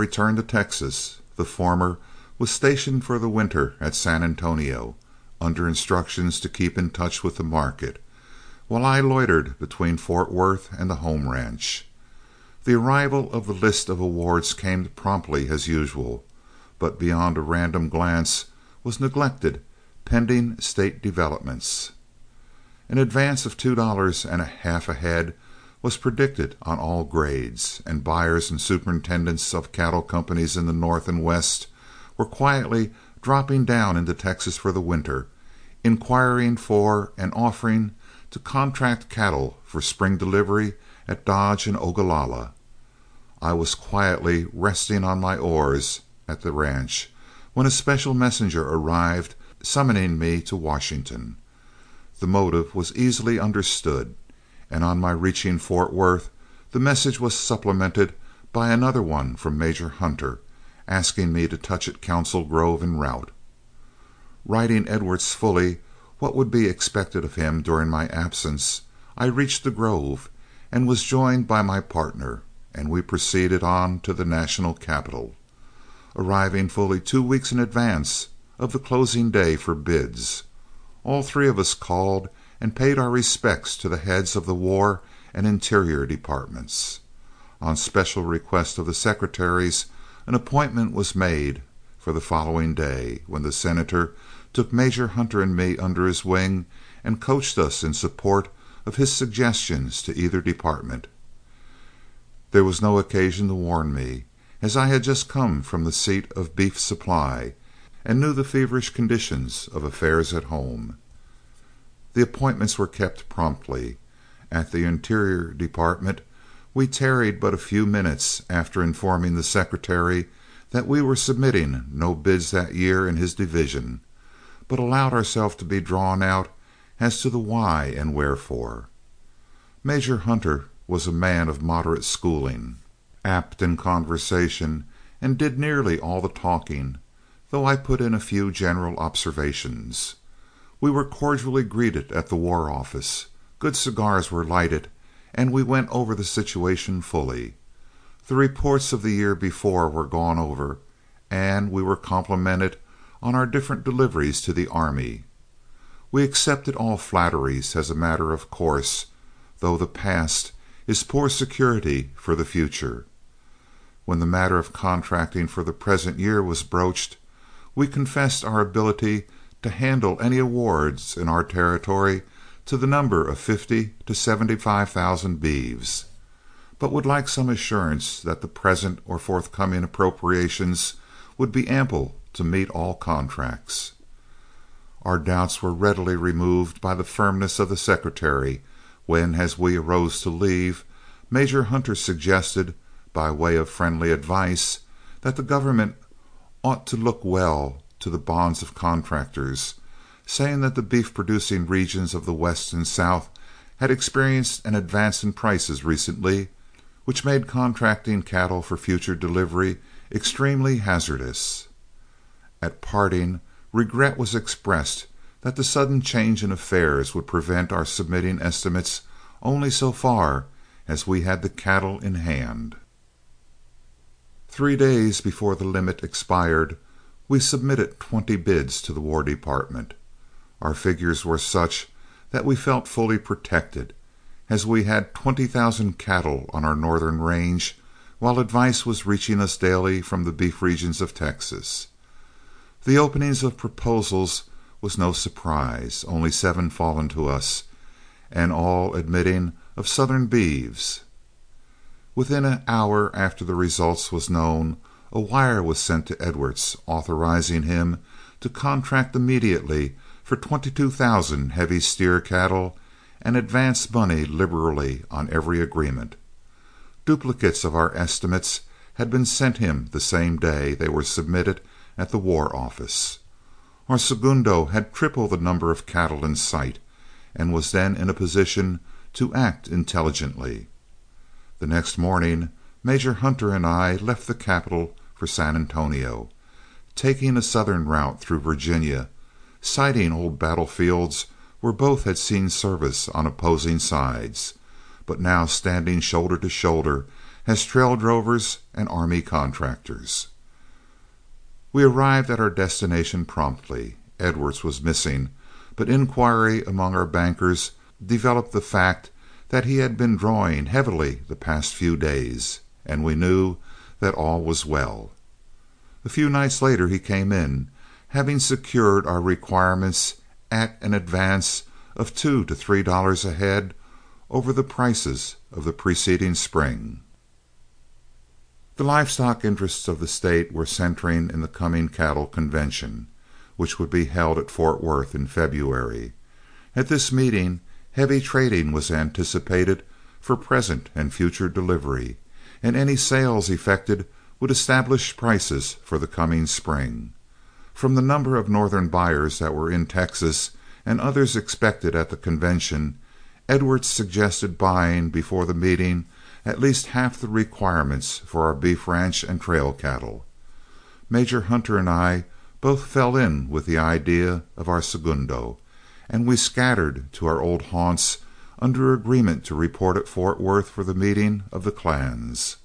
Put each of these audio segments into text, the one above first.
returned to Texas. The former was stationed for the winter at San Antonio, under instructions to keep in touch with the market, while I loitered between Fort Worth and the home ranch. The arrival of the list of awards came promptly as usual, but beyond a random glance was neglected, pending State developments. An advance of two dollars and a half a head was predicted on all grades, and buyers and superintendents of cattle companies in the North and West were quietly dropping down into Texas for the winter, inquiring for and offering to contract cattle for spring delivery at Dodge and Ogalalla. I was quietly resting on my oars at the ranch when a special messenger arrived summoning me to Washington. The motive was easily understood, and on my reaching Fort Worth the message was supplemented by another one from Major Hunter, asking me to touch at Council Grove en route. Writing Edwards fully what would be expected of him during my absence, I reached the Grove and was joined by my partner, and we proceeded on to the national capital, arriving fully two weeks in advance of the closing day for bids. All three of us called and paid our respects to the heads of the War and Interior departments. On special request of the secretaries, an appointment was made for the following day, when the Senator took Major Hunter and me under his wing and coached us in support of his suggestions to either department. There was no occasion to warn me, as I had just come from the seat of beef supply and knew the feverish condition of affairs at home. The appointments were kept promptly. At the Interior Department we tarried but a few minutes after informing the secretary that we were submitting no bids that year in his division, but allowed ourselves to be drawn out as to the why and wherefore. Major Hunter was a man of moderate schooling, apt in conversation, and did nearly all the talking, though I put in a few general observations. We were cordially greeted at the War Office, good cigars were lighted, and we went over the situation fully. The reports of the year before were gone over, and we were complimented on our different deliveries to the army. We accepted all flatteries as a matter of course, though the past is poor security for the future. When the matter of contracting for the present year was broached, we confessed our ability to handle any awards in our territory to the number of fifty to seventy five thousand beeves, but would like some assurance that the present or forthcoming appropriations would be ample to meet all contracts. Our doubts were readily removed by the firmness of the secretary when, as we arose to leave, Major Hunter suggested, by way of friendly advice, that the government ought to look well to the bonds of contractors, saying that the beef producing regions of the West and South had experienced an advance in prices recently, which made contracting cattle for future delivery extremely hazardous. At parting, regret was expressed that the sudden change in affairs would prevent our submitting estimates only so far as we had the cattle in hand. Three days before the limit expired, we submitted twenty bids to the War Department. Our figures were such that we felt fully protected, as we had twenty thousand cattle on our northern range, while advice was reaching us daily from the beef regions of Texas. The opening of proposals was no surprise, only seven fallen to us, and all admitting of southern beeves. Within an hour after the result was known, a wire was sent to Edwards authorizing him to contract immediately for twenty two thousand heavy steer cattle and advance money liberally on every agreement. Duplicates of our estimates had been sent him the same day they were submitted at the War Office. Our segundo had triple the number of cattle in sight, and was then in a position to act intelligently. The next morning Major Hunter and I left the capital for San Antonio, taking a southern route through Virginia, sighting old battlefields where both had seen service on opposing sides, but now standing shoulder to shoulder as trail drovers and army contractors. We arrived at our destination promptly. Edwards was missing, but inquiry among our bankers developed the fact that he had been drawing heavily the past few days, and we knew that all was well. A few nights later he came in, having secured our requirements at an advance of two to three dollars a head over the prices of the preceding spring. The live stock interests of the State were centering in the coming cattle convention, which would be held at Fort Worth in February. At this meeting heavy trading was anticipated for present and future delivery, and any sales effected would establish prices for the coming spring. From the number of Northern buyers that were in Texas and others expected at the convention, Edwards suggested buying before the meeting at least half the requirements for our beef ranch and trail cattle. Major Hunter and I both fell in with the idea of our segundo, and we scattered to our old haunts under agreement to report at Fort Worth for the meeting of the clans.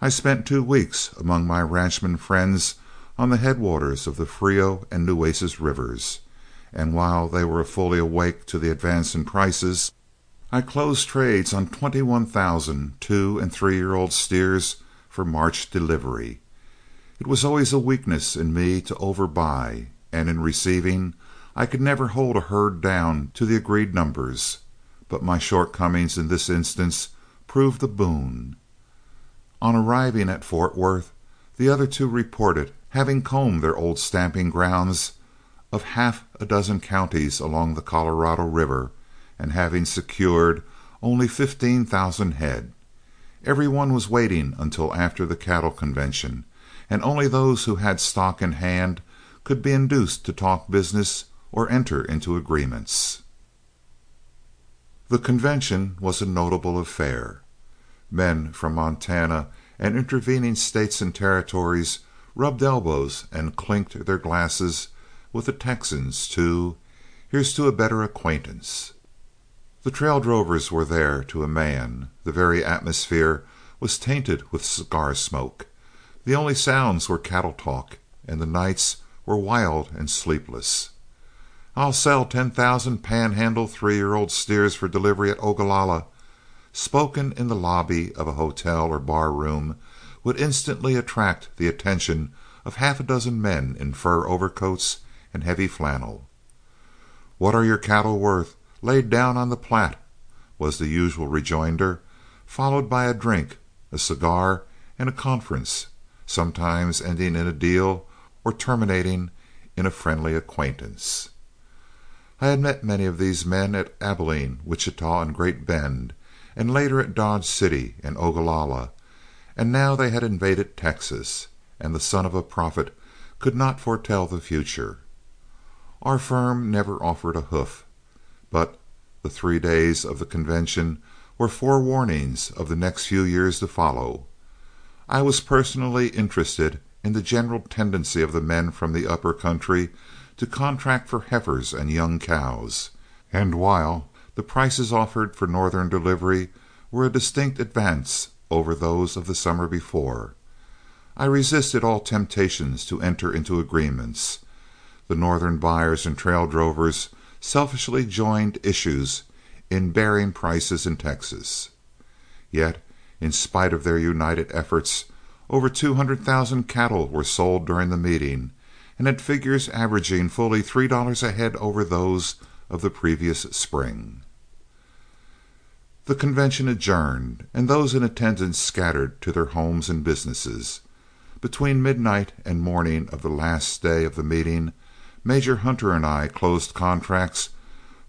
I spent two weeks among my ranchman friends on the headwaters of the Frio and Nueces rivers, and while they were fully awake to the advance in prices, I closed trades on twenty one thousand two and three year old steers for March delivery. It was always a weakness in me to overbuy, and in receiving I could never hold a herd down to the agreed numbers, but my shortcomings in this instance proved a boon. On arriving at Fort Worth, the other two reported having combed their old stamping grounds of half a dozen counties along the Colorado River and having secured only fifteen thousand head. Every one was waiting until after the cattle convention, and only those who had stock in hand could be induced to talk business or enter into agreements. The convention was a notable affair. Men from Montana and intervening states and territories rubbed elbows and clinked their glasses with the Texans to "Here's to a better acquaintance." The trail drovers were there to a man. The very atmosphere was tainted with cigar smoke. The only sounds were cattle talk, and the nights were wild and sleepless. "I'll sell ten thousand Panhandle three year old steers for delivery at Ogalalla," spoken in the lobby of a hotel or bar room, would instantly attract the attention of half a dozen men in fur overcoats and heavy flannel. "What are your cattle worth? laid down on the Platte," was the usual rejoinder, followed by a drink, a cigar, and a conference, sometimes ending in a deal or terminating in a friendly acquaintance. I had met many of these men at Abilene, Wichita, and Great Bend, and later at Dodge City and Ogalalla, and now they had invaded Texas, and the son of a prophet could not foretell the future. Our firm never offered a hoof, but the three days of the convention were forewarnings of the next few years to follow. I was personally interested in the general tendency of the men from the upper country to contract for heifers and young cows, and while the prices offered for Northern delivery were a distinct advance over those of the summer before, I resisted all temptations to enter into agreements. The Northern buyers and trail drovers selfishly joined issues in bearing prices in Texas. Yet, in spite of their united efforts, over two hundred thousand cattle were sold during the meeting, and at figures averaging fully three dollars a head over those of the previous spring. The convention adjourned, and those in attendance scattered to their homes and businesses. Between midnight and morning of the last day of the meeting, Major Hunter and I closed contracts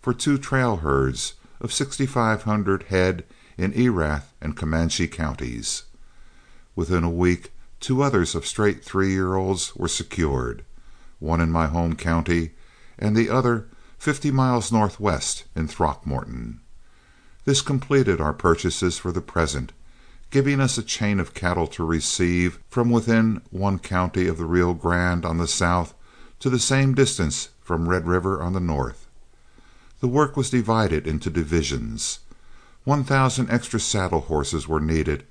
for two trail herds of sixty five hundred head in Erath and Comanche counties. Within a week two others of straight three year olds were secured, one in my home county and the other fifty miles northwest in Throckmorton. This completed our purchases for the present, giving us a chain of cattle to receive from within one county of the Rio Grande on the south to the same distance from Red River on the north. The work was divided into divisions. One thousand extra saddle horses were needed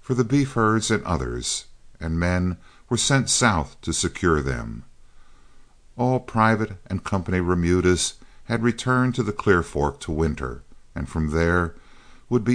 for the beef herds and others, and men were sent south to secure them. All private and company remudas had returned to the Clear Fork to winter, and from there would be